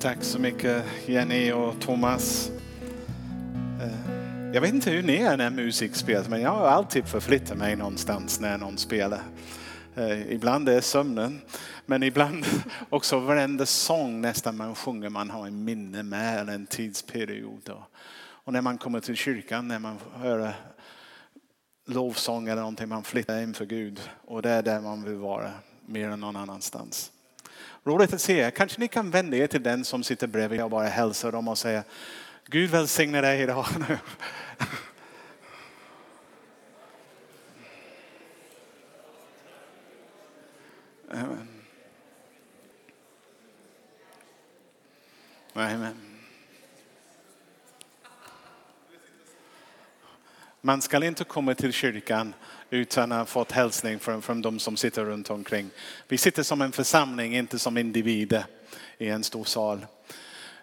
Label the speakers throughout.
Speaker 1: Tack så mycket Jenny och Thomas. Eh, jag vet inte hur ni är när musik spelas men jag har alltid förflyttat mig någonstans när någon spelar. Eh, ibland är det sömnen men ibland också varenda sång nästan man sjunger man har en minne med eller en tidsperiod. Och när man kommer till kyrkan när man hör lovsång eller någonting man flyttar inför Gud och det är där man vill vara mer än någon annanstans. Roligt att se er. Kanske ni kan vända er till den som sitter bredvid och bara hälsa dem och säga Gud välsigne dig idag. Amen. Amen. Man ska inte komma till kyrkan utan att ha fått hälsning från, från de som sitter runt omkring. Vi sitter som en församling, inte som individer i en stor sal.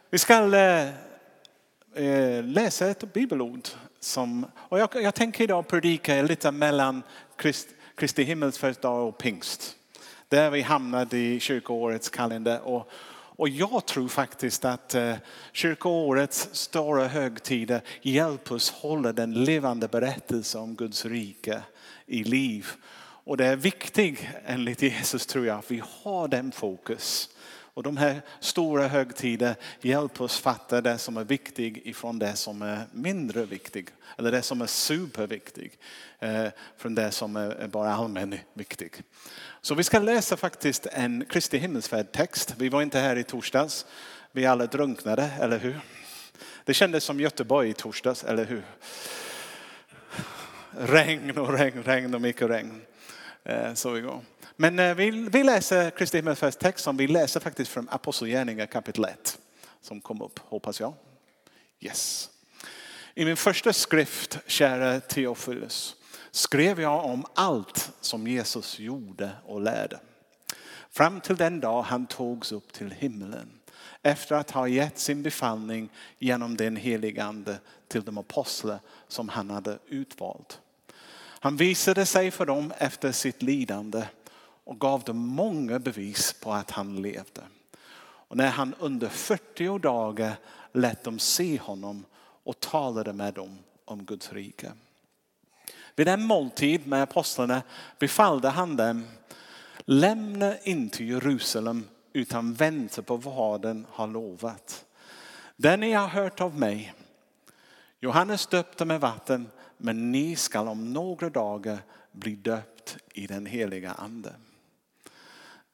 Speaker 1: Vi ska eh, eh, läsa ett bibelord. Som, och jag, jag tänker idag predika lite mellan Krist, Kristi himmelsfärdsdag och pingst. Där vi hamnade i kyrkoårets kalender. Och, och jag tror faktiskt att eh, kyrkoårets stora högtider hjälper oss hålla den levande berättelsen om Guds rike i liv. Och det är viktigt enligt Jesus tror jag att vi har den fokus. Och de här stora högtider hjälper oss fatta det som är viktigt ifrån det som är mindre viktigt. Eller det som är superviktigt eh, från det som är bara allmänt viktigt. Så vi ska läsa faktiskt en Kristi himmelsfärdtext. Vi var inte här i torsdags. Vi alla drunknade, eller hur? Det kändes som Göteborg i torsdags, eller hur? Regn och regn, regn och mycket regn. Eh, Så vi går. Men eh, vi, vi läser Kristi himmelsfärdstext som vi läser faktiskt från Apostlagärningarna kapitel 1. Som kom upp, hoppas jag. Yes. I min första skrift, kära Theophilus, skrev jag om allt som Jesus gjorde och lärde. Fram till den dag han togs upp till himlen efter att ha gett sin befallning genom den helige ande till de apostlar som han hade utvalt. Han visade sig för dem efter sitt lidande och gav dem många bevis på att han levde. Och när han under 40 dagar lät dem se honom och talade med dem om Guds rike. Vid en måltid med apostlarna befallde han dem, lämna inte Jerusalem utan vänta på vad den har lovat. Det ni har hört av mig, Johannes döpte med vatten, men ni skall om några dagar bli döpt i den heliga ande.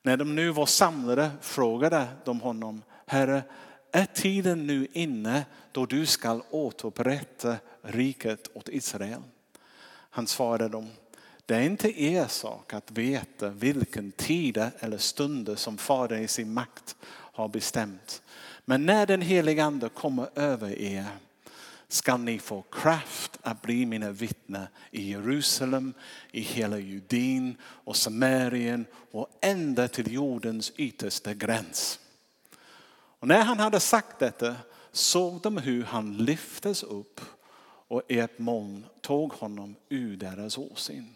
Speaker 1: När de nu var samlade frågade de honom, Herre, är tiden nu inne då du skall återupprätta riket åt Israel? Han svarade dem, det är inte er sak att veta vilken tid eller stunder som Fadern i sin makt har bestämt. Men när den helige ande kommer över er ska ni få kraft att bli mina vittnen i Jerusalem, i hela Judin och Samarien och ända till jordens yttersta gräns. Och när han hade sagt detta såg de hur han lyftes upp och ett moln tog honom ur deras åsyn.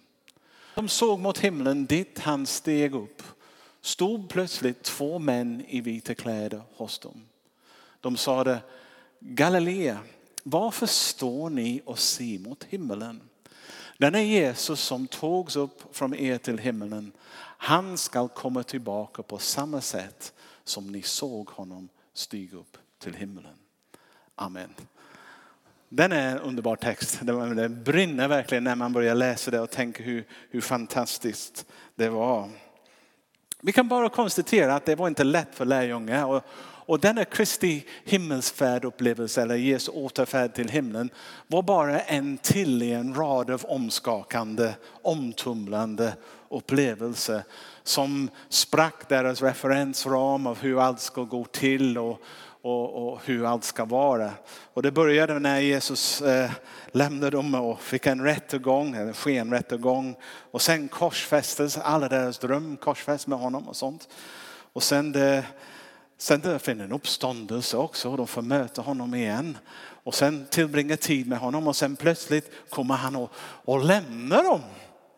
Speaker 1: De såg mot himlen dit han steg upp. Stod plötsligt två män i vita kläder hos dem. De sade Galilea, varför står ni och ser mot himlen? Denna Jesus som togs upp från er till himlen. Han ska komma tillbaka på samma sätt som ni såg honom stiga upp till himlen. Amen. Den är en underbar text. Det brinner verkligen när man börjar läsa det och tänker hur, hur fantastiskt det var. Vi kan bara konstatera att det var inte lätt för lärjungar. Och, och denna Kristi himmelsfärdupplevelse eller Jesu återfärd till himlen var bara en till i en rad av omskakande, omtumlande upplevelser som sprack deras referensram av hur allt ska gå till och, och, och, hur allt ska vara. Och det började när Jesus eh, lämnade dem och fick en rättegång, en skenrättegång. Och sen korsfästes alla deras dröm, korsfäst med honom och sånt. Och sen det, sen det finner en uppståndelse också och de får möta honom igen. Och sen tillbringa tid med honom och sen plötsligt kommer han och, och lämnar dem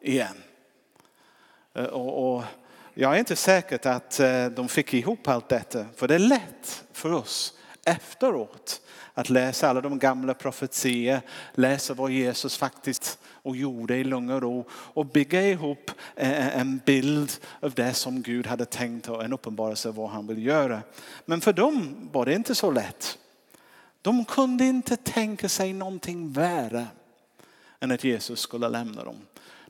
Speaker 1: igen. Eh, och, och jag är inte säker att eh, de fick ihop allt detta. För det är lätt för oss efteråt att läsa alla de gamla profetier, läsa vad Jesus faktiskt och gjorde i lugn och ro och bygga ihop eh, eh, en bild av det som Gud hade tänkt och en uppenbarelse av vad han vill göra. Men för dem var det inte så lätt. De kunde inte tänka sig någonting värre än att Jesus skulle lämna dem.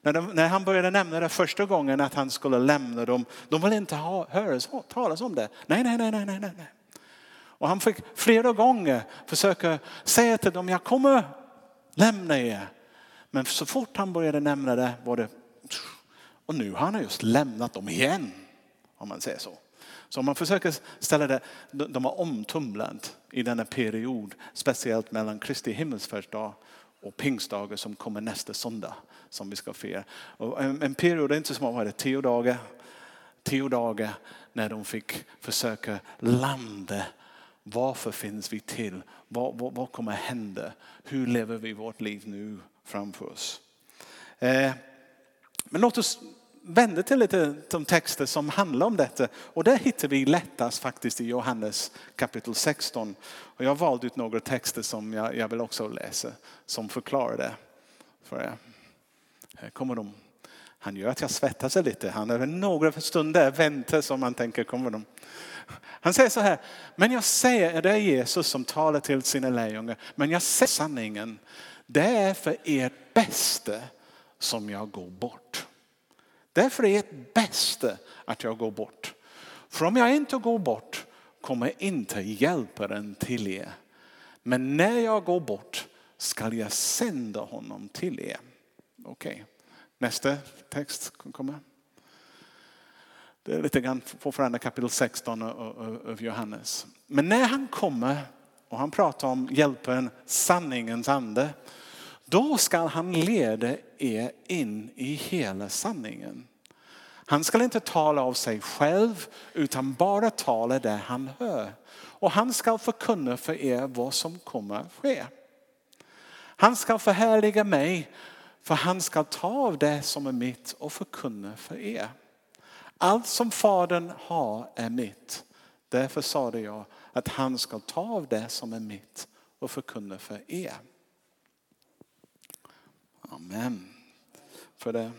Speaker 1: När, de, när han började nämna det första gången att han skulle lämna dem, de ville inte ha, höra talas om det. Nej, nej, nej, nej, nej, nej. Och han fick flera gånger försöka säga till dem, jag kommer lämna er. Men så fort han började nämna det var det, och nu har han just lämnat dem igen. Om man säger så. Så om man försöker ställa det, de har omtumlat i denna period, speciellt mellan Kristi himmelsfärdsdag och pingstdagen som kommer nästa söndag som vi ska fira. Och en, en period, inte så var det, tio dagar, tio dagar när de fick försöka landa. Varför finns vi till? Vad, vad, vad kommer hända? Hur lever vi vårt liv nu framför oss? Eh, men låt oss vända till lite de texter som handlar om detta. Och där hittar vi lättast faktiskt i Johannes kapitel 16. Och jag har valt ut några texter som jag, jag vill också läsa som förklarar det för er. Här kommer de. Han gör att jag svettas lite. Han är några stunder väntar som man tänker kommer de. Han säger så här, men jag säger, det är Jesus som talar till sina lärjungar, men jag säger sanningen. Det är för ert bästa som jag går bort. Det är för ert bästa att jag går bort. För om jag inte går bort kommer inte hjälparen till er. Men när jag går bort skall jag sända honom till er. Okej, okay. nästa text kommer. Det är lite grann fortfarande kapitel 16 av Johannes. Men när han kommer och han pratar om hjälpen sanningens ande. Då ska han leda er in i hela sanningen. Han ska inte tala av sig själv utan bara tala det han hör. Och han ska förkunna för er vad som kommer att ske. Han ska förhärliga mig för han ska ta av det som är mitt och förkunna för er. Allt som Fadern har är mitt. Därför sade jag att han ska ta av det som är mitt och förkunna för er. Amen. För det.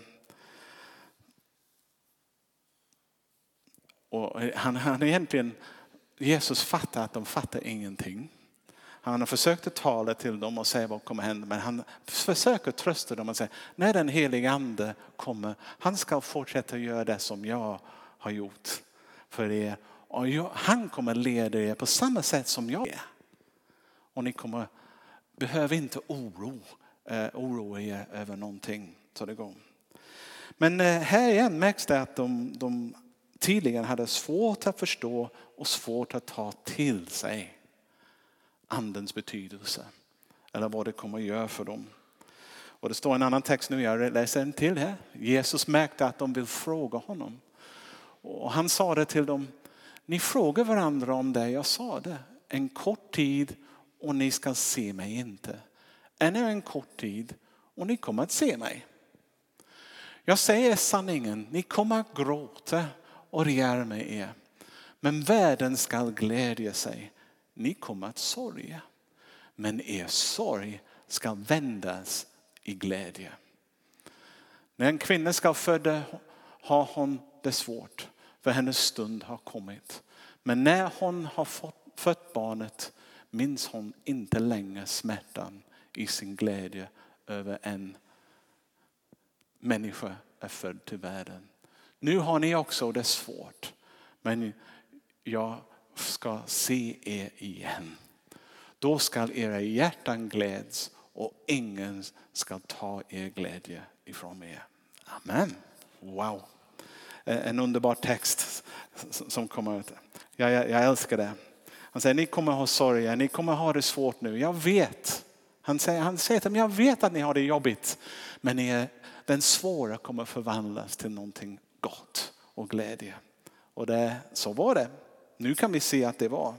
Speaker 1: Och han, han egentligen, Jesus fattar att de fattar ingenting. Han har försökt att tala till dem och säga vad kommer hända. Men han försöker trösta dem och säga när den helige ande kommer, han ska fortsätta göra det som jag har gjort för er. Och jag, han kommer leda er på samma sätt som jag är. Och ni kommer, behöver inte oro, eh, oroa er över någonting. Så det går. Men eh, här igen märks det att de, de tidigare hade svårt att förstå och svårt att ta till sig andens betydelse. Eller vad det kommer att göra för dem. Och det står en annan text nu, jag läser en till här. Jesus märkte att de vill fråga honom. Och han sa det till dem, ni frågar varandra om det jag sa det. En kort tid och ni ska se mig inte. Ännu en kort tid och ni kommer att se mig. Jag säger sanningen, ni kommer att gråta och regera med er. Men världen skall glädja sig ni kommer att sorga. Men er sorg ska vändas i glädje. När en kvinna ska föda har hon det svårt för hennes stund har kommit. Men när hon har fött barnet minns hon inte längre smärtan i sin glädje över en människa är född till världen. Nu har ni också det svårt. Men jag ska se er igen. Då skall era hjärtan gläds och ingen ska ta er glädje ifrån er. Amen. Wow. Eh, en underbar text som kommer ut. Jag, jag, jag älskar det. Han säger, ni kommer ha sorg, ni kommer ha det svårt nu. Jag vet. Han säger, han säger till dem, jag vet att ni har det jobbigt. Men er, den svåra kommer förvandlas till någonting gott och glädje. Och det, så var det. Nu kan vi se att det var.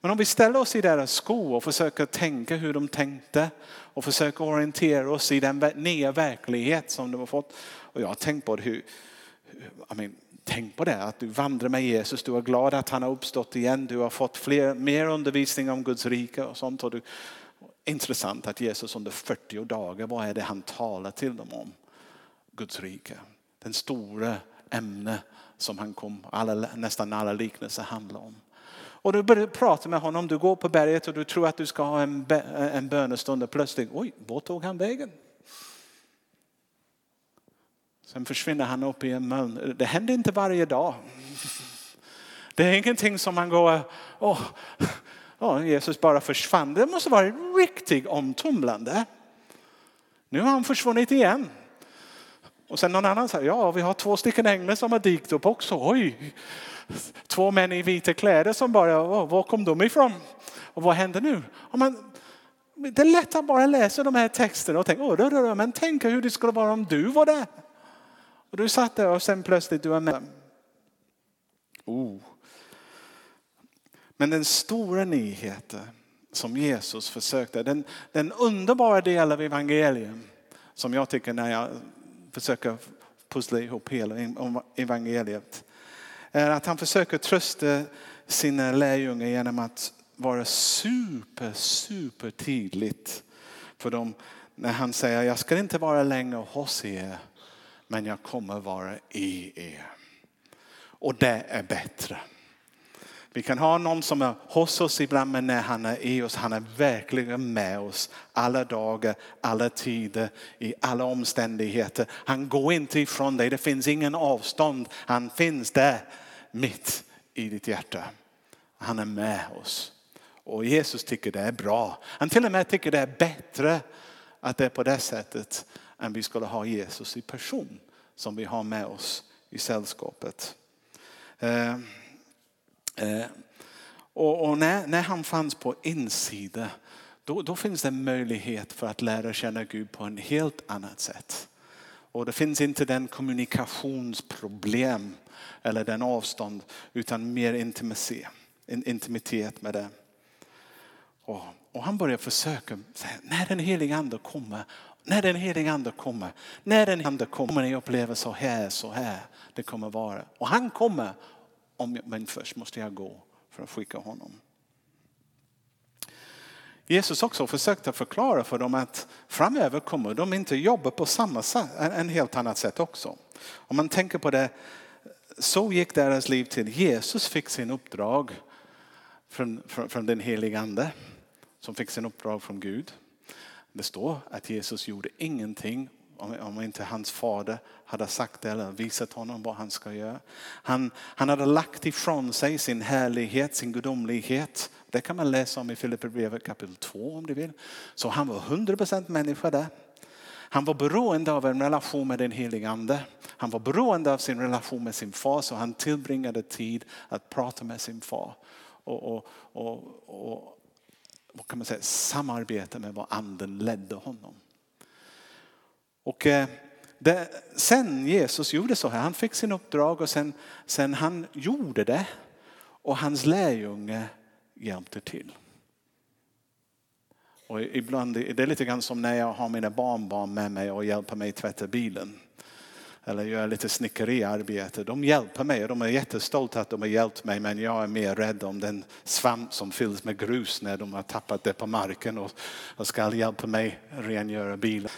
Speaker 1: Men om vi ställer oss i deras skor och försöker tänka hur de tänkte och försöker orientera oss i den nya verklighet som de har fått. Och jag har tänkt på hur, I mean, tänk på det, att du vandrar med Jesus, du är glad att han har uppstått igen, du har fått fler, mer undervisning om Guds rike och sånt. Och du, intressant att Jesus under 40 dagar, vad är det han talar till dem om? Guds rike. Den stora ämne som han kom, alla, nästan alla liknelser handlar om. Och du börjar prata med honom, du går på berget och du tror att du ska ha en, en bönestund och plötsligt, oj, vart tog han vägen? Sen försvinner han upp i en moln. Det händer inte varje dag. Det är ingenting som man går, åh, åh, Jesus bara försvann. Det måste vara riktigt omtumlande. Nu har han försvunnit igen. Och sen någon annan säger, ja vi har två stycken änglar som har dykt upp också. Oj, två män i vita kläder som bara, var kom de ifrån? Och vad händer nu? Man, det är lätt att bara läsa de här texterna och tänka, oh, men tänk hur det skulle vara om du var där. Och du satt där och sen plötsligt du är med. Oh. Men den stora nyheten som Jesus försökte, den, den underbara delen av evangelium som jag tycker när jag försöka pussla ihop hela evangeliet är att han försöker trösta sina lärjungar genom att vara super, super tydligt för dem när han säger jag ska inte vara längre hos er men jag kommer vara i er. Och det är bättre. Vi kan ha någon som är hos oss ibland men när han är i oss, han är verkligen med oss alla dagar, alla tider, i alla omständigheter. Han går inte ifrån dig, det finns ingen avstånd. Han finns där mitt i ditt hjärta. Han är med oss. Och Jesus tycker det är bra. Han till och med tycker det är bättre att det är på det sättet än vi skulle ha Jesus i person som vi har med oss i sällskapet. Eh, Eh, och, och när, när, han fanns på insidan då, då finns det möjlighet för att lära känna Gud på en helt annat sätt. Och det finns inte den kommunikationsproblem eller den avstånd utan mer intimitet med det. Och, och han börjar försöka, när den heliga ande kommer när den heliga ande kommer, när den ande kommer ni uppleva så här, så här det kommer vara. Och han kommer, om, men först måste jag gå för att skicka honom. Jesus också försökte förklara för dem att framöver kommer de inte jobba på samma sätt, en helt annat sätt också. Om man tänker på det, så gick deras liv till. Jesus fick sin uppdrag från, från, från den helige ande som fick sin uppdrag från Gud. Det står att Jesus gjorde ingenting om inte hans fader hade sagt det eller visat honom vad han ska göra. Han, han hade lagt ifrån sig sin härlighet, sin gudomlighet. Det kan man läsa om i Filipperbrevet kapitel 2 om du vill. Så han var 100% människa där. Han var beroende av en relation med den helige ande. Han var beroende av sin relation med sin far så han tillbringade tid att prata med sin far. Och, och, och, och vad kan man säga, samarbeta med vad anden ledde honom. Och eh, det, sen Jesus gjorde så här, han fick sin uppdrag och sen, sen han gjorde det och hans lärjunge hjälpte till. Och ibland, det är lite grann som när jag har mina barnbarn med mig och hjälper mig tvätta bilen eller gör lite snickeriarbete. De hjälper mig och de är jättestolta att de har hjälpt mig men jag är mer rädd om den svamp som fylls med grus när de har tappat det på marken och, och ska hjälpa mig rengöra bilen.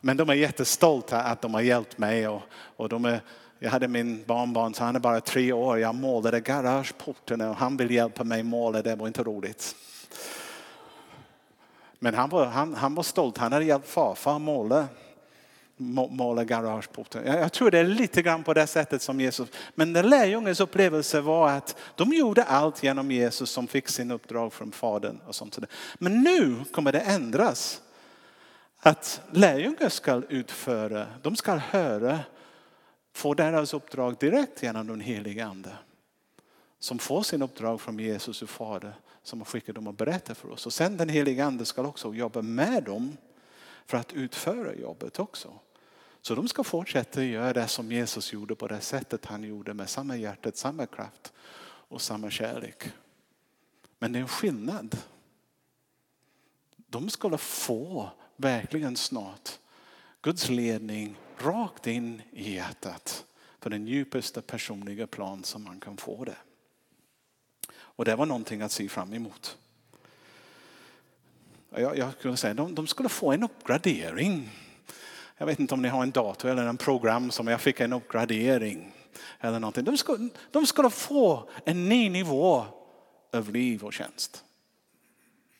Speaker 1: Men de är jättestolta att de har hjälpt mig och, och de är, jag hade min barnbarn, så han är bara tre år. Jag målade garageporten och han vill hjälpa mig måla. Det var inte roligt. Men han var, han, han var stolt. Han hade hjälpt farfar måla måla garageporten. Jag tror det är lite grann på det sättet som Jesus. Men den lärjungens upplevelse var att de gjorde allt genom Jesus som fick sin uppdrag från Fadern. Och sånt. Men nu kommer det ändras. Att lärjungar ska utföra, de ska höra, få deras uppdrag direkt genom den helige Ande. Som får sin uppdrag från Jesus och Fader som har skickat dem att berätta för oss. Och sen den helige Ande ska också jobba med dem för att utföra jobbet också. Så de ska fortsätta göra det som Jesus gjorde på det sättet han gjorde med samma hjärta, samma kraft och samma kärlek. Men det är en skillnad. De skulle få verkligen snart Guds ledning rakt in i hjärtat på den djupaste personliga plan som man kan få det. Och det var någonting att se fram emot. Jag, jag skulle säga de, de skulle få en uppgradering. Jag vet inte om ni har en dator eller en program som jag fick en uppgradering. Eller någonting. De, skulle, de skulle få en ny nivå av liv och tjänst.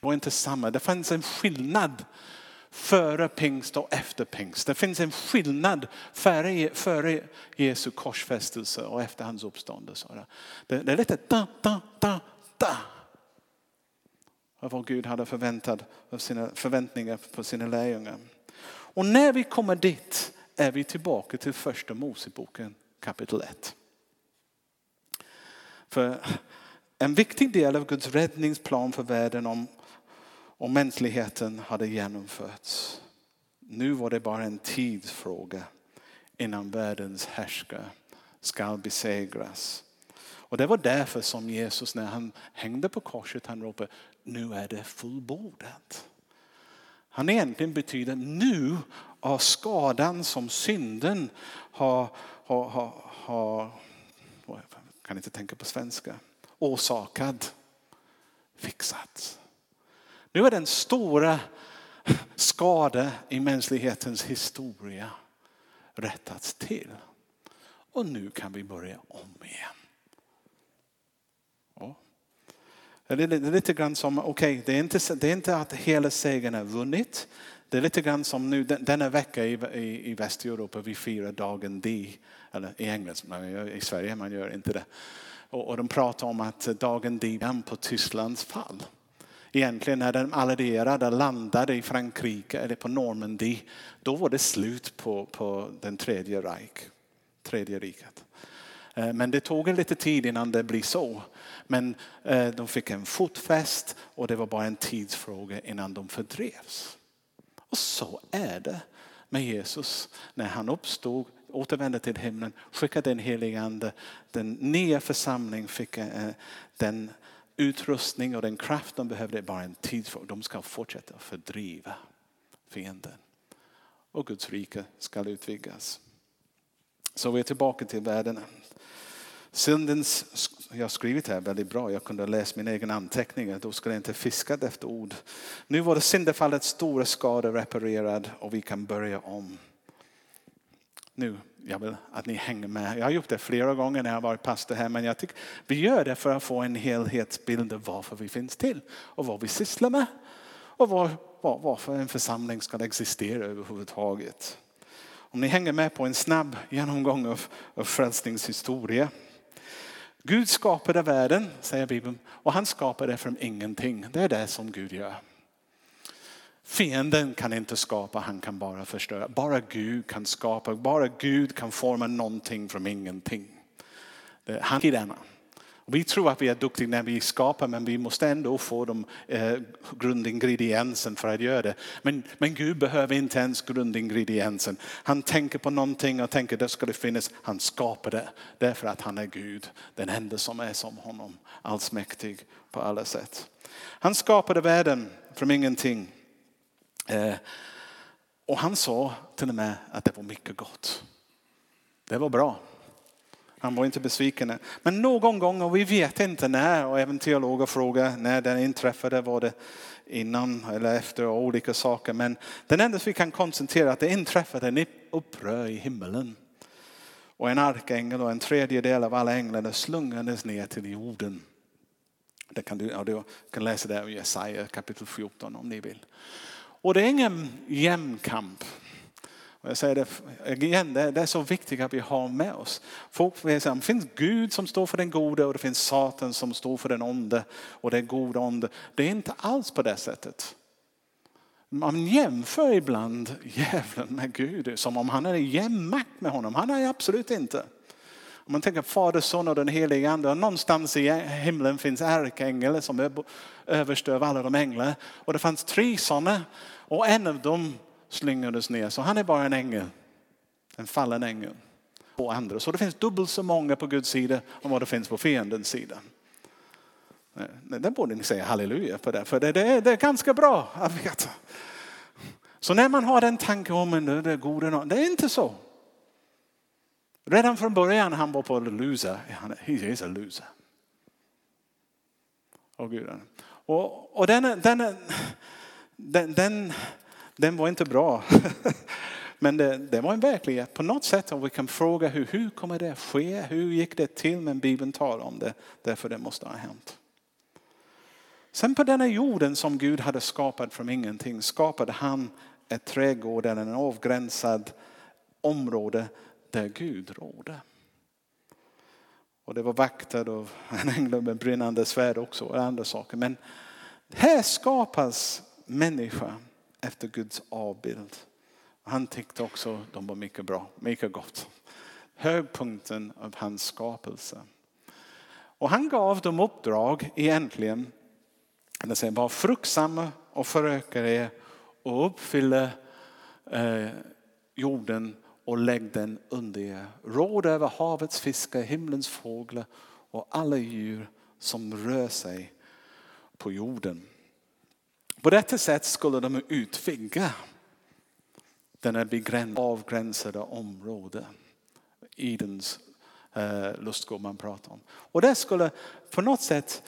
Speaker 1: Det var inte samma. Det fanns en skillnad före pingst och efter pingst. Det finns en skillnad före, före Jesu korsfästelse och efter hans uppståndelse. Det, det är lite da, da, da, da. Av vad Gud hade förväntat av sina förväntningar på sina lärjungar. Och när vi kommer dit är vi tillbaka till första Moseboken kapitel 1. För en viktig del av Guds räddningsplan för världen om, och mänskligheten hade genomförts. Nu var det bara en tidsfråga innan världens härskare ska besegras. Och det var därför som Jesus när han hängde på korset han ropade nu är det fullbordat. Han egentligen betyder nu har skadan som synden har, har, har, har kan inte tänka på svenska, orsakad, fixats. Nu är den stora skada i mänsklighetens historia rättats till. Och nu kan vi börja om igen. Det är lite grann som, okej, okay, det, är inte, det är inte att hela segern är vunnit. Det är lite grann som nu denna vecka i, i, i Västeuropa, vi firar dagen D. Eller i England, i Sverige man gör inte det. Och, och de pratar om att dagen D på Tysklands fall. Egentligen när de allierade landade i Frankrike eller på Normandie, då var det slut på, på den tredje, Reich, tredje riket. Eh, men det tog lite tid innan det blev så. Men eh, de fick en fotfäst och det var bara en tidsfråga innan de fördrevs. Och så är det med Jesus när han uppstod, återvände till himlen, skickade den helige ande. Den nya församlingen fick eh, den utrustning och den kraft de behövde. Bara en tidsfråga. De ska fortsätta fördriva fienden. Och Guds rike ska utvidgas. Så vi är tillbaka till världen. Syndens, jag har skrivit här väldigt bra, jag kunde ha läst min egen anteckning, då skulle jag inte fiskat efter ord. Nu var det syndafallets stora skada reparerad och vi kan börja om. Nu, jag vill att ni hänger med. Jag har gjort det flera gånger när jag varit pastor här, men jag tycker vi gör det för att få en helhetsbild av varför vi finns till och vad vi sysslar med och var, var, varför en församling ska existera överhuvudtaget. Om ni hänger med på en snabb genomgång av, av frälsningshistoria Gud skapade världen, säger Bibeln, och han skapade från ingenting. Det är det som Gud gör. Fienden kan inte skapa, han kan bara förstöra. Bara Gud kan skapa, bara Gud kan forma någonting från ingenting. Han är denna. Vi tror att vi är duktiga när vi skapar men vi måste ändå få de eh, grundingrediensen för att göra det. Men, men Gud behöver inte ens grundingrediensen. Han tänker på någonting och tänker det ska det finnas. Han skapar det därför att han är Gud. Den enda som är som honom. Allsmäktig på alla sätt. Han skapade världen från ingenting. Eh, och han sa till och med att det var mycket gott. Det var bra. Han var inte besviken. Men någon gång, och vi vet inte när, och även teologer frågar när den inträffade, var det innan eller efter och olika saker. Men den enda vi kan koncentrera att det inträffade en upprör i himmelen. Och en arkängel och en tredjedel av alla änglarna slungades ner till jorden. Det kan du, ja, du kan läsa det i Jesaja kapitel 14 om ni vill. Och det är ingen jämn kamp. Jag säger det igen, det är så viktigt att vi har med oss. Folk säga det finns Gud som står för den gode och det finns Satan som står för den onde och den goda onde. Det är inte alls på det sättet. Man jämför ibland djävulen med Gud som om han är i jämnmakt med honom. Han är absolut inte. Om man tänker Fader, Son och den helige Ande. Någonstans i himlen finns ärkeängel som är överst av alla de änglar. Och det fanns tre sådana. Och en av dem slingades ner. Så han är bara en ängel. En fallen ängel. Och andra. Så det finns dubbelt så många på Guds sida om vad det finns på fiendens sida. Det borde ni säga halleluja på det, för det, är, det är ganska bra att veta. Så när man har den tanken om det, är goda, det är inte så. Redan från början han var på loser. He is a loser. Oh, Gud. och, och den, den, den, den, den var inte bra. Men det, det, var en verklighet. På något sätt om vi kan fråga hur, hur kommer det ske? Hur gick det till? Men Bibeln talar om det. Därför det måste ha hänt. Sen på denna jorden som Gud hade skapat från ingenting skapade han ett trädgård eller en avgränsad område där Gud rådde. Och det var vaktad av en ängel med brinnande svärd också och andra saker. Men här skapas människa efter Guds avbild. Han tyckte också de var mycket bra, mycket gott. Högpunkten av hans skapelse. Och han gav dem uppdrag egentligen. Han säger, var fruktsamma och föröka er och uppfylla eh, jorden och lägg den under er. Råd över havets fiskar, himlens fåglar och alla djur som rör sig på jorden. På detta sätt skulle de utvidga denna avgränsade område. Idens eh, lustgård man pratar om. Och det skulle på något sätt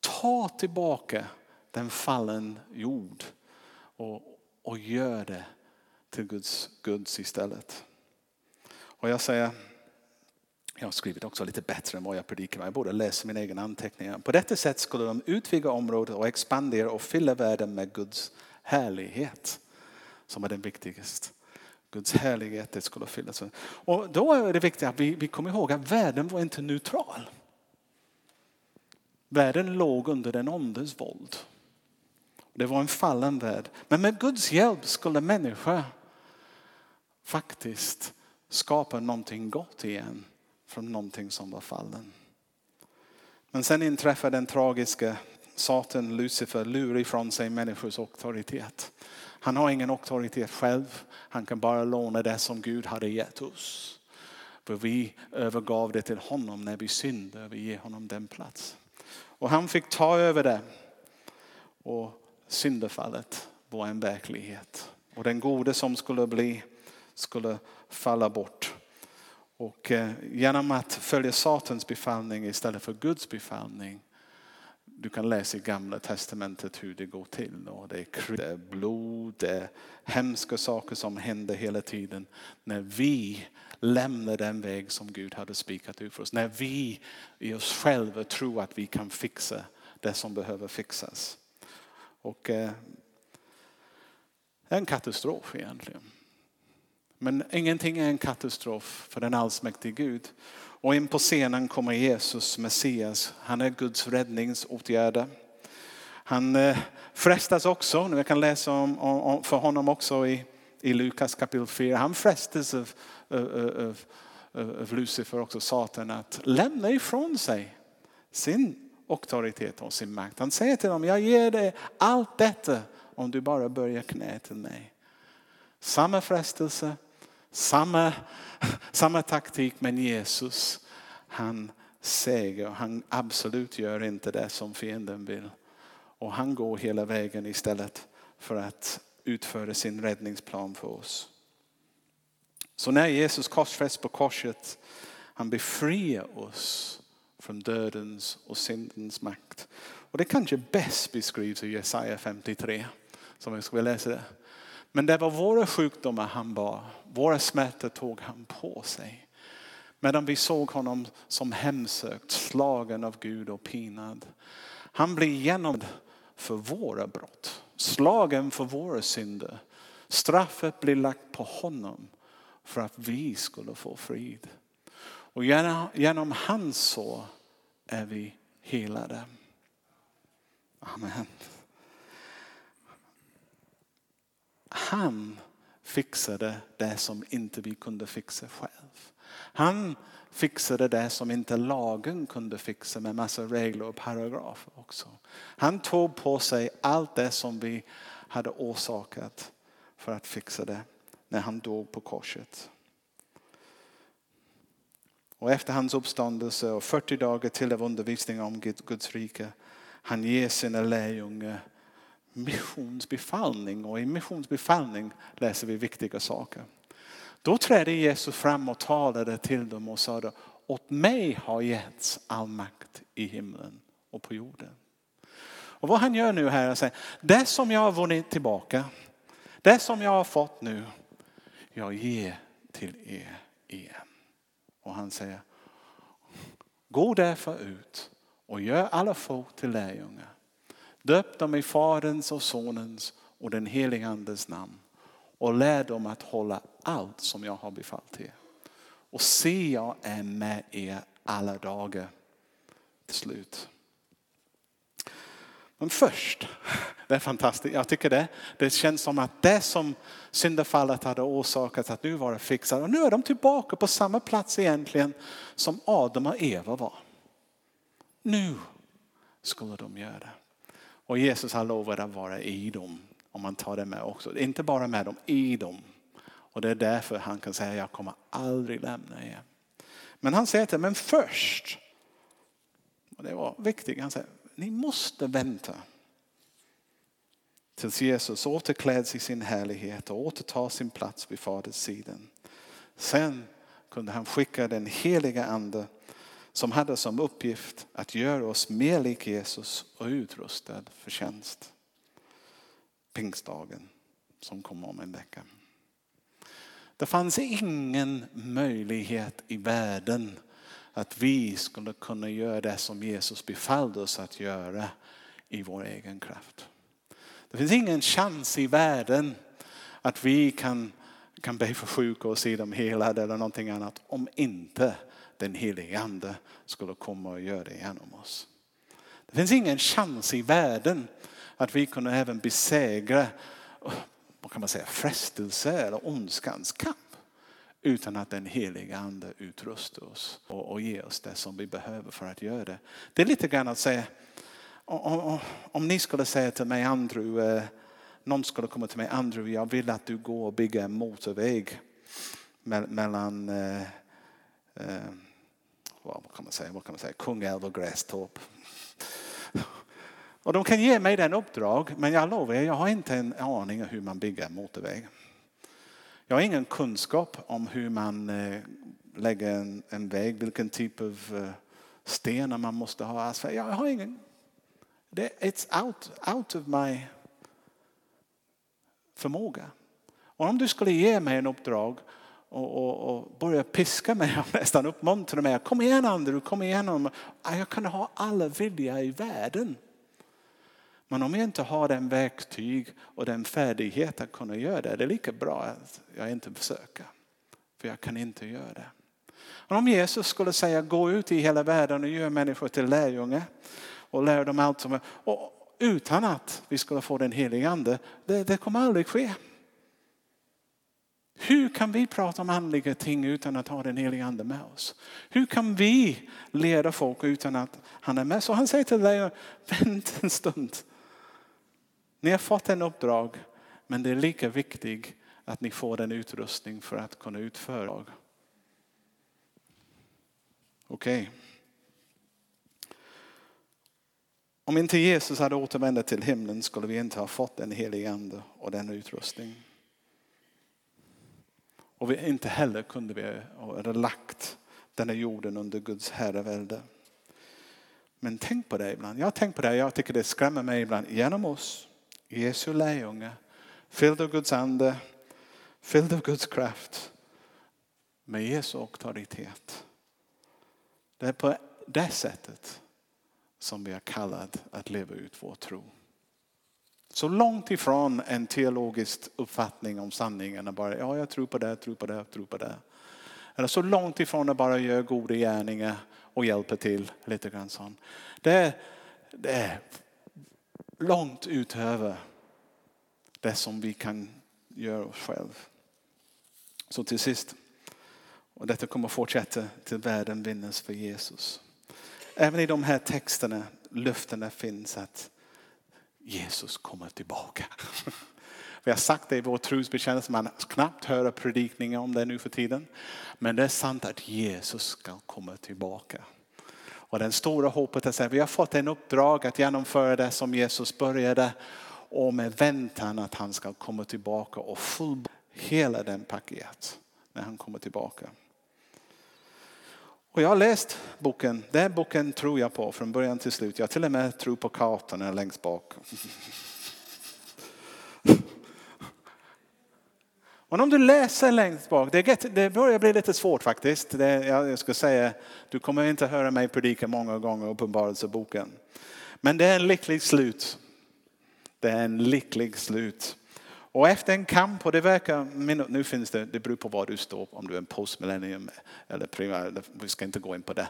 Speaker 1: ta tillbaka den fallen jord och, och gör det till Guds, Guds istället. Och jag säger, jag har skrivit också lite bättre än vad jag predikar. Jag borde läsa mina egna anteckningar. På detta sätt skulle de utvidga området och expandera och fylla världen med Guds härlighet. Som är den viktigaste. Guds härlighet det skulle fyllas. Och då är det viktigt att vi, vi kommer ihåg att världen var inte neutral. Världen låg under den ondes våld. Det var en fallen värld. Men med Guds hjälp skulle människor faktiskt skapa någonting gott igen från någonting som var fallen. Men sen inträffar den tragiska Satan, Lucifer, lurar ifrån sig människors auktoritet. Han har ingen auktoritet själv. Han kan bara låna det som Gud hade gett oss. För vi övergav det till honom när vi syndade. Vi ger honom den plats. Och han fick ta över det. Och syndafallet var en verklighet. Och den gode som skulle bli skulle falla bort. Och eh, genom att följa Satans befallning istället för Guds befallning. Du kan läsa i gamla testamentet hur det går till. Och det är blod, det är hemska saker som händer hela tiden. När vi lämnar den väg som Gud hade spikat ut för oss. När vi i oss själva tror att vi kan fixa det som behöver fixas. Och eh, en katastrof egentligen. Men ingenting är en katastrof för den allsmäktige Gud. Och in på scenen kommer Jesus, Messias. Han är Guds räddningsåtgärder. Han eh, frestas också, jag kan läsa om, om, för honom också i, i Lukas kapitel 4. Han frestas av, av, av, av Lucifer, också Satan, att lämna ifrån sig sin auktoritet och sin makt. Han säger till dem, jag ger dig allt detta om du bara börjar knä till mig. Samma frestelse, samma, samma taktik men Jesus han säger, han absolut gör inte det som fienden vill. Och han går hela vägen istället för att utföra sin räddningsplan för oss. Så när Jesus korsfästs på korset, han befriar oss från dödens och syndens makt. Och det kanske bäst beskrivs i Jesaja 53, som jag skulle läsa det. Men det var våra sjukdomar han bar, våra smärtor tog han på sig. Medan vi såg honom som hemsökt, slagen av Gud och pinad. Han blev genom för våra brott, slagen för våra synder. Straffet blev lagt på honom för att vi skulle få frid. Och genom, genom hans sår är vi helade. Amen. Han fixade det som inte vi kunde fixa själv. Han fixade det som inte lagen kunde fixa med massa regler och paragrafer också. Han tog på sig allt det som vi hade orsakat för att fixa det när han dog på korset. Och efter hans uppståndelse och 40 dagar till av undervisning om Guds rike, han ger sina lärjungar missionsbefallning och i missionsbefallning läser vi viktiga saker. Då trädde Jesus fram och talade till dem och sa åt mig har getts all makt i himlen och på jorden. Och vad han gör nu här är att säga, det som jag har vunnit tillbaka, det som jag har fått nu, jag ger till er igen. Och han säger, gå därför ut och gör alla folk till lärjungar. Döp dem i Faderns och Sonens och den helige Andes namn och lär dem att hålla allt som jag har befallt er. Och se jag är med er alla dagar till slut. Men först, det är fantastiskt, jag tycker det. Det känns som att det som syndafallet hade orsakat att nu var det fixat. Och nu är de tillbaka på samma plats egentligen som Adam och Eva var. Nu skulle de göra det. Och Jesus har lovat att vara i dem. Om man tar det med också. Inte bara med dem, i dem. Och det är därför han kan säga jag kommer aldrig lämna er. Men han säger till men först. Och det var viktigt. Han säger ni måste vänta. Tills Jesus återkläds i sin härlighet och återtar sin plats vid Faderns sida. Sen kunde han skicka den heliga ande som hade som uppgift att göra oss mer lik Jesus och utrustad för tjänst. Pingstdagen som kommer om en vecka. Det fanns ingen möjlighet i världen att vi skulle kunna göra det som Jesus befallde oss att göra i vår egen kraft. Det finns ingen chans i världen att vi kan, kan be för sjuka och se dem helade eller någonting annat om inte den helige ande skulle komma och göra det genom oss. Det finns ingen chans i världen att vi kunde även besegra vad kan man säga, frestelse eller ondskans kamp utan att den heliga ande utrustar oss och, och ger oss det som vi behöver för att göra det. Det är lite grann att säga, om, om, om ni skulle säga till mig Andrew, eh, någon skulle komma till mig, Andrew jag vill att du går och bygger en motorväg mellan eh, eh, vad kan man säga, vad kan man säga, Kungälv och Grästorp. Och de kan ge mig den uppdrag, men jag lovar er, jag har inte en aning om hur man bygger en motorväg. Jag har ingen kunskap om hur man eh, lägger en, en väg, vilken typ av eh, stenar man måste ha. Alltså, jag har ingen. It's out, out of my förmåga. Och om du skulle ge mig en uppdrag och, och, och börja piska mig och nästan uppmuntra mig. Kom igen Andrew, kom igen. Jag kan ha alla vilja i världen. Men om jag inte har den verktyg och den färdighet att kunna göra det, det är lika bra att jag inte försöker. För jag kan inte göra det. Om Jesus skulle säga gå ut i hela världen och gör människor till lärjungar och lär dem allt som är, och utan att vi skulle få den helige ande, det, det kommer aldrig ske. Hur kan vi prata om andliga ting utan att ha den helige ande med oss? Hur kan vi leda folk utan att han är med? Så han säger till dig, vänt en stund. Ni har fått en uppdrag, men det är lika viktigt att ni får den utrustning för att kunna utföra. Okej. Okay. Om inte Jesus hade återvänt till himlen skulle vi inte ha fått den helige ande och den utrustning. Och vi inte heller kunde vi ha lagt denna jorden under Guds herravälde. Men tänk på det ibland. Jag har tänkt på det, jag tycker det skrämmer mig ibland. Genom oss, Jesu lärjungar, fylld av Guds ande, fylld av Guds kraft. Med Jesu auktoritet. Det är på det sättet som vi är kallade att leva ut vår tro. Så långt ifrån en teologisk uppfattning om sanningen. Bara, ja, jag tror på det, jag tror på det, jag tror på det. Eller så långt ifrån att bara göra goda gärningar och hjälpa till lite grann sånt. Det är, det är långt utöver det som vi kan göra oss själva. Så till sist, och detta kommer fortsätta till världen vinnes för Jesus. Även i de här texterna, löftena finns att Jesus kommer tillbaka. Vi har sagt det i vår trosbekännelse, man knappt hör predikningar om det nu för tiden. Men det är sant att Jesus ska komma tillbaka. Och den stora hoppet är att vi har fått en uppdrag att genomföra det som Jesus började och med väntan att han ska komma tillbaka och fullborda hela den paket. när han kommer tillbaka. Och jag har läst boken, den boken tror jag på från början till slut. Jag till och med tror på kartorna längst bak. Men om du läser längst bak, det, det börjar bli lite svårt faktiskt. Det, jag ska säga, du kommer inte höra mig predika många gånger uppenbarelseboken. Men det är en lycklig slut. Det är en lycklig slut. Och efter en kamp, och det verkar, nu finns det, det beror på var du står, om du är en postmillennium eller primär, vi ska inte gå in på det.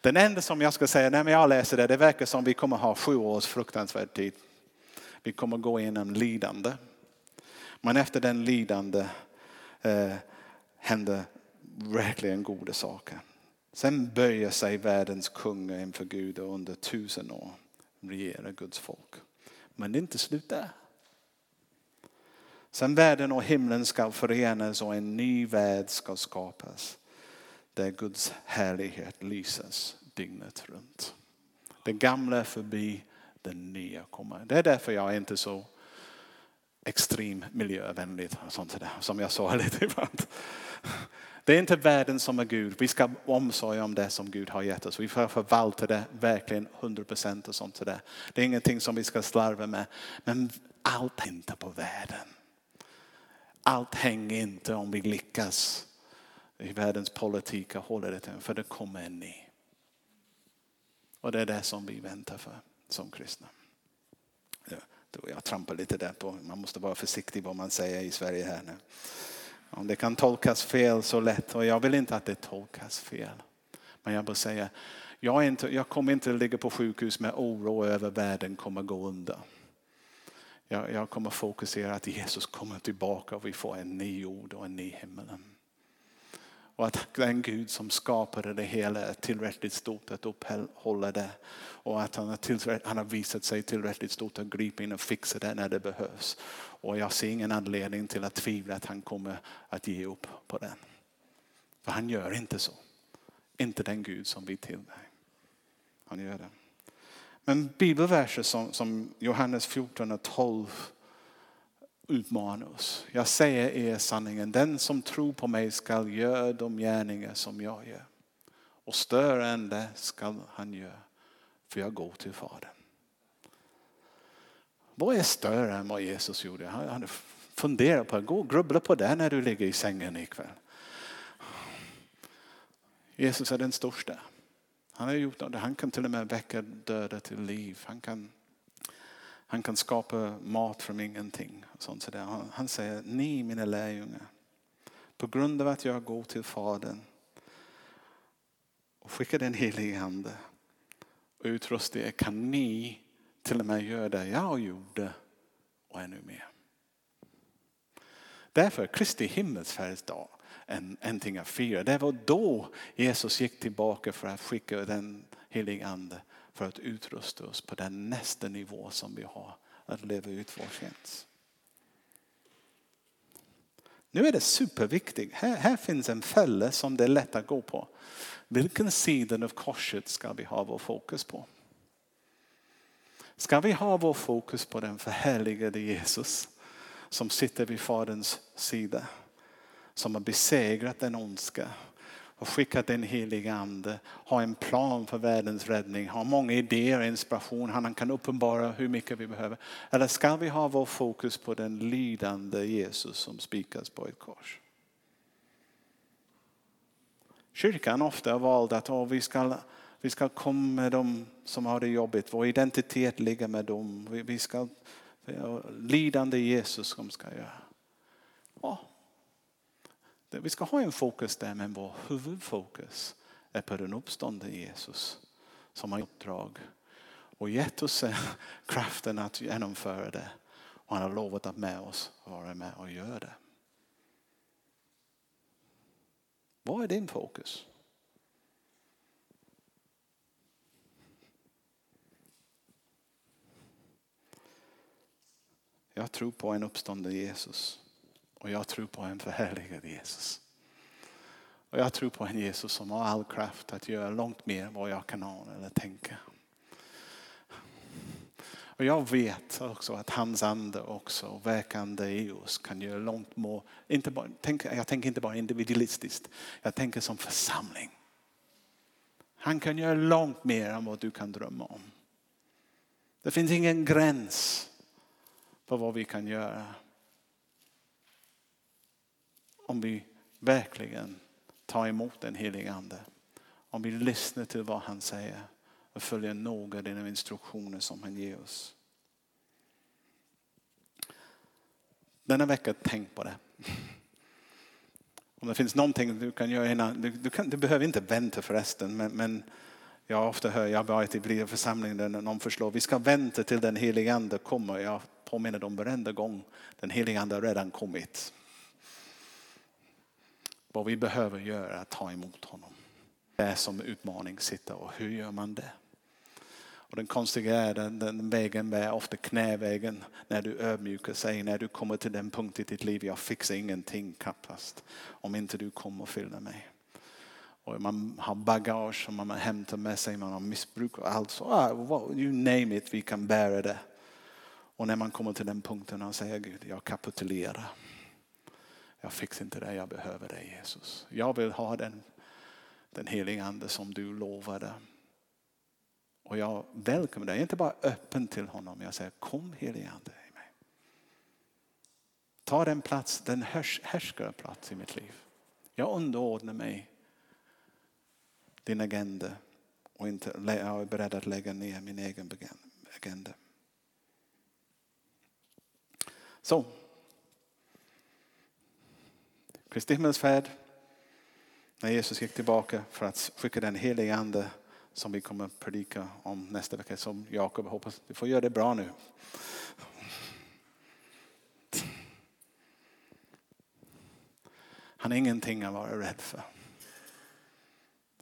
Speaker 1: Den enda som jag ska säga, när jag läser det, det verkar som vi kommer ha sju års fruktansvärd tid. Vi kommer gå igenom lidande. Men efter den lidande eh, händer verkligen goda saker. Sen böjer sig världens kungar inför Gud och under tusen år regerar Guds folk. Men det är inte slut där. Sen världen och himlen ska förenas och en ny värld ska skapas. Där Guds härlighet lyses dygnet runt. Det gamla är förbi, det nya kommer. Det är därför jag är inte så extrem miljövänligt sånt där, som jag sa lite ibland. Det är inte världen som är Gud. Vi ska omsorga om det som Gud har gett oss. Vi får förvalta det verkligen 100 procent och sånt där. Det är ingenting som vi ska slarva med. Men allt är inte på världen. Allt hänger inte om vi lyckas i världens politik att hålla det till. För det kommer en ny. Och det är det som vi väntar för som kristna. Jag trampar lite där på, man måste vara försiktig vad man säger i Sverige här nu. Om det kan tolkas fel så lätt och jag vill inte att det tolkas fel. Men jag vill säga, jag, inte, jag kommer inte ligga på sjukhus med oro över världen kommer gå under. Jag, jag kommer fokusera att Jesus kommer tillbaka och vi får en ny jord och en ny himmel. Och att den Gud som skapade det hela är tillräckligt stort att uppehålla det. Och att han har, han har visat sig tillräckligt stort att gripa in och fixa det när det behövs. Och jag ser ingen anledning till att tvivla att han kommer att ge upp på den. För han gör inte så. Inte den Gud som vi tillber. Han gör det. Men bibelverser som, som Johannes 14 och 12 utmanar oss. Jag säger er sanningen, den som tror på mig skall göra de gärningar som jag gör. Och större än det skall han göra, för jag går till Fadern. Vad är större än vad Jesus gjorde? Han funderar på det, gå och grubbla på det när du ligger i sängen ikväll. Jesus är den största. Han har gjort. Han kan till och med väcka döda till liv. Han kan, han kan skapa mat från ingenting. sånt så han, han säger, ni mina lärjungar, på grund av att jag går till Fadern och skickar den helige Ande och utrustar er kan ni till och med göra det jag gjorde och ännu mer. Därför Kristi himmelsfärdsdag en, någonting att fira. Det var då Jesus gick tillbaka för att skicka den helige ande för att utrusta oss på den nästa nivå som vi har att leva ut vår tjänst. Nu är det superviktigt. Här, här finns en fälla som det är lätt att gå på. Vilken sida av korset ska vi ha vår fokus på? Ska vi ha vår fokus på den förhärligade Jesus som sitter vid Faderns sida? Som har besegrat den ondska och skickat den helige ande, har en plan för världens räddning, har många idéer och inspiration, han kan uppenbara hur mycket vi behöver. Eller ska vi ha vår fokus på den lidande Jesus som spikas på ett kors? Kyrkan ofta har valt att oh, vi, ska, vi ska komma med dem som har det jobbigt, vår identitet ligger med dem. Vi, vi ska, lidande Jesus som ska göra. Oh, vi ska ha en fokus där men vår huvudfokus är på den uppståndne Jesus som har uppdrag och gett oss kraften att genomföra det. Och han har lovat att med oss vara med och göra det. Vad är din fokus? Jag tror på en uppstånden Jesus. Och jag tror på en förhärligad Jesus. Och jag tror på en Jesus som har all kraft att göra långt mer än vad jag kan ana eller tänka. Och jag vet också att hans ande också, verkande i oss, kan göra långt mer. Inte bara, tänk, jag tänker inte bara individualistiskt, jag tänker som församling. Han kan göra långt mer än vad du kan drömma om. Det finns ingen gräns på vad vi kan göra. Om vi verkligen tar emot den helige Ande. Om vi lyssnar till vad han säger och följer noga de instruktioner som han ger oss. Denna vecka, tänk på det. Om det finns någonting du kan göra innan, du, du, kan, du behöver inte vänta förresten, men, men jag ofta hör, jag har varit i Blida församling där någon förslår, vi ska vänta till den helige ande kommer. Jag påminner dem varenda gång den helige ande har redan kommit. Vad vi behöver göra är att ta emot honom. Det är som utmaning sitta och hur gör man det? Och den konstiga är den, den vägen är ofta knävägen när du ödmjukar sig, när du kommer till den punkt i ditt liv, jag fixar ingenting knappast om inte du kommer och fyller mig. Och man har bagage som man hämtar med sig, man har missbruk och allt. Så, ah, you name it, vi kan bära det. Och när man kommer till den punkten och säger Gud, jag kapitulerar. Jag fixar inte det, jag behöver dig Jesus. Jag vill ha den, den heliga ande som du lovade. Och jag välkomnar dig, inte bara öppen till honom. Jag säger kom helige ande i mig. Ta den plats, den härskare plats i mitt liv. Jag underordnar mig din agenda och inte, jag är beredd att lägga ner min egen agenda. Så. Kristi himmelsfärd. När Jesus gick tillbaka för att skicka den helige ande som vi kommer att predika om nästa vecka. Som Jakob hoppas du får göra det bra nu. Han är ingenting att vara rädd för.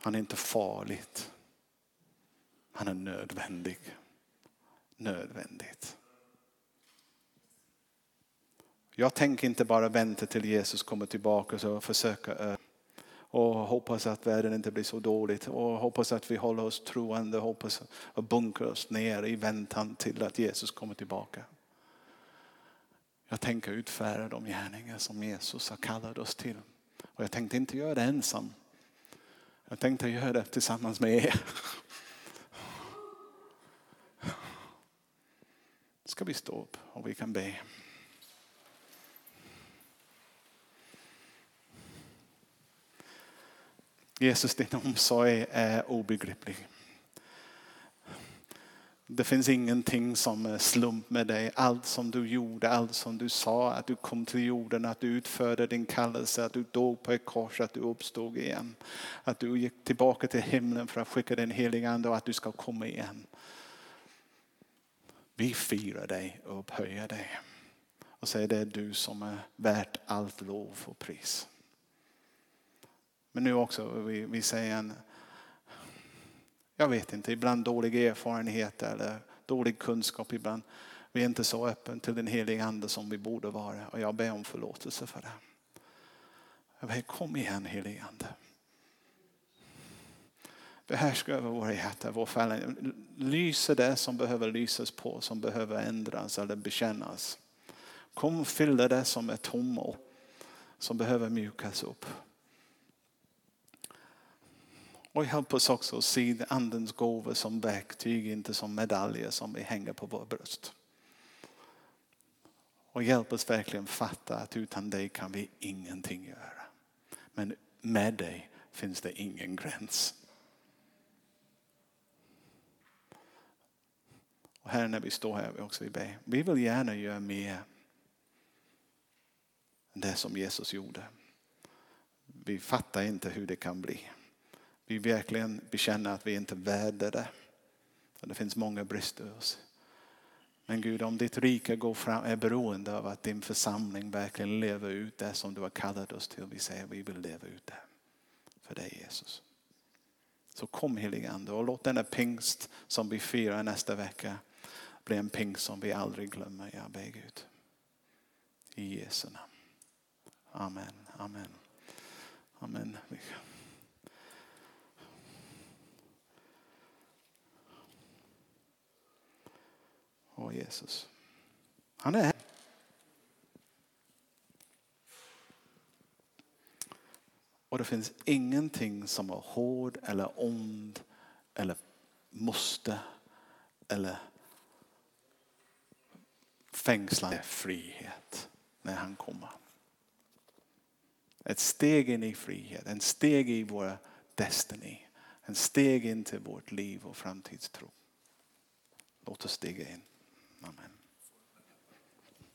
Speaker 1: Han är inte farligt. Han är nödvändig. Nödvändigt. Jag tänker inte bara vänta till Jesus kommer tillbaka och försöka eh, och hoppas att världen inte blir så dåligt och hoppas att vi håller oss troende, hoppas och bunkrar oss ner i väntan till att Jesus kommer tillbaka. Jag tänker utföra de gärningar som Jesus har kallat oss till. Och jag tänkte inte göra det ensam. Jag tänkte göra det tillsammans med er. Ska vi stå upp och vi kan be. Jesus, din omsorg är obegriplig. Det finns ingenting som är slump med dig. Allt som du gjorde, allt som du sa, att du kom till jorden, att du utförde din kallelse, att du dog på ett kors, att du uppstod igen. Att du gick tillbaka till himlen för att skicka den heliga ande och att du ska komma igen. Vi firar dig och upphöjer dig och säger det är du som är värt allt lov och pris. Men nu också, vi, vi säger en, jag vet inte, ibland dålig erfarenhet eller dålig kunskap ibland. Vi är inte så öppna till den heliga ande som vi borde vara och jag ber om förlåtelse för det. Jag ber, kom igen helige ande. Behärska över våra hjärtan, vår fällan. Lyser det som behöver lysas på, som behöver ändras eller bekännas. Kom och fylla det som är tomt, som behöver mjukas upp. Och hjälp oss också att se andens gåvor som verktyg, inte som medaljer som vi hänger på vår bröst. Och hjälp oss verkligen fatta att utan dig kan vi ingenting göra. Men med dig finns det ingen gräns. Och här när vi står här vi också vi ber. Vi vill gärna göra mer än det som Jesus gjorde. Vi fattar inte hur det kan bli. Vi verkligen bekänner att vi inte är värda det. Det finns många brister i oss. Men Gud, om ditt rike går fram, är beroende av att din församling verkligen lever ut det som du har kallat oss till. Vi säger att vi vill leva ut det för dig Jesus. Så kom helige Ande och låt denna pingst som vi firar nästa vecka bli en pingst som vi aldrig glömmer. Jag ber Gud. I Jesu namn. Amen. Amen. Amen. Oh, Jesus. Han är här. Och det finns ingenting som är hård eller ond eller måste eller fängslande frihet när han kommer. Ett steg in i frihet, en steg i vår destiny, en steg in till vårt liv och framtidstro. Låt oss stiga in. Amen.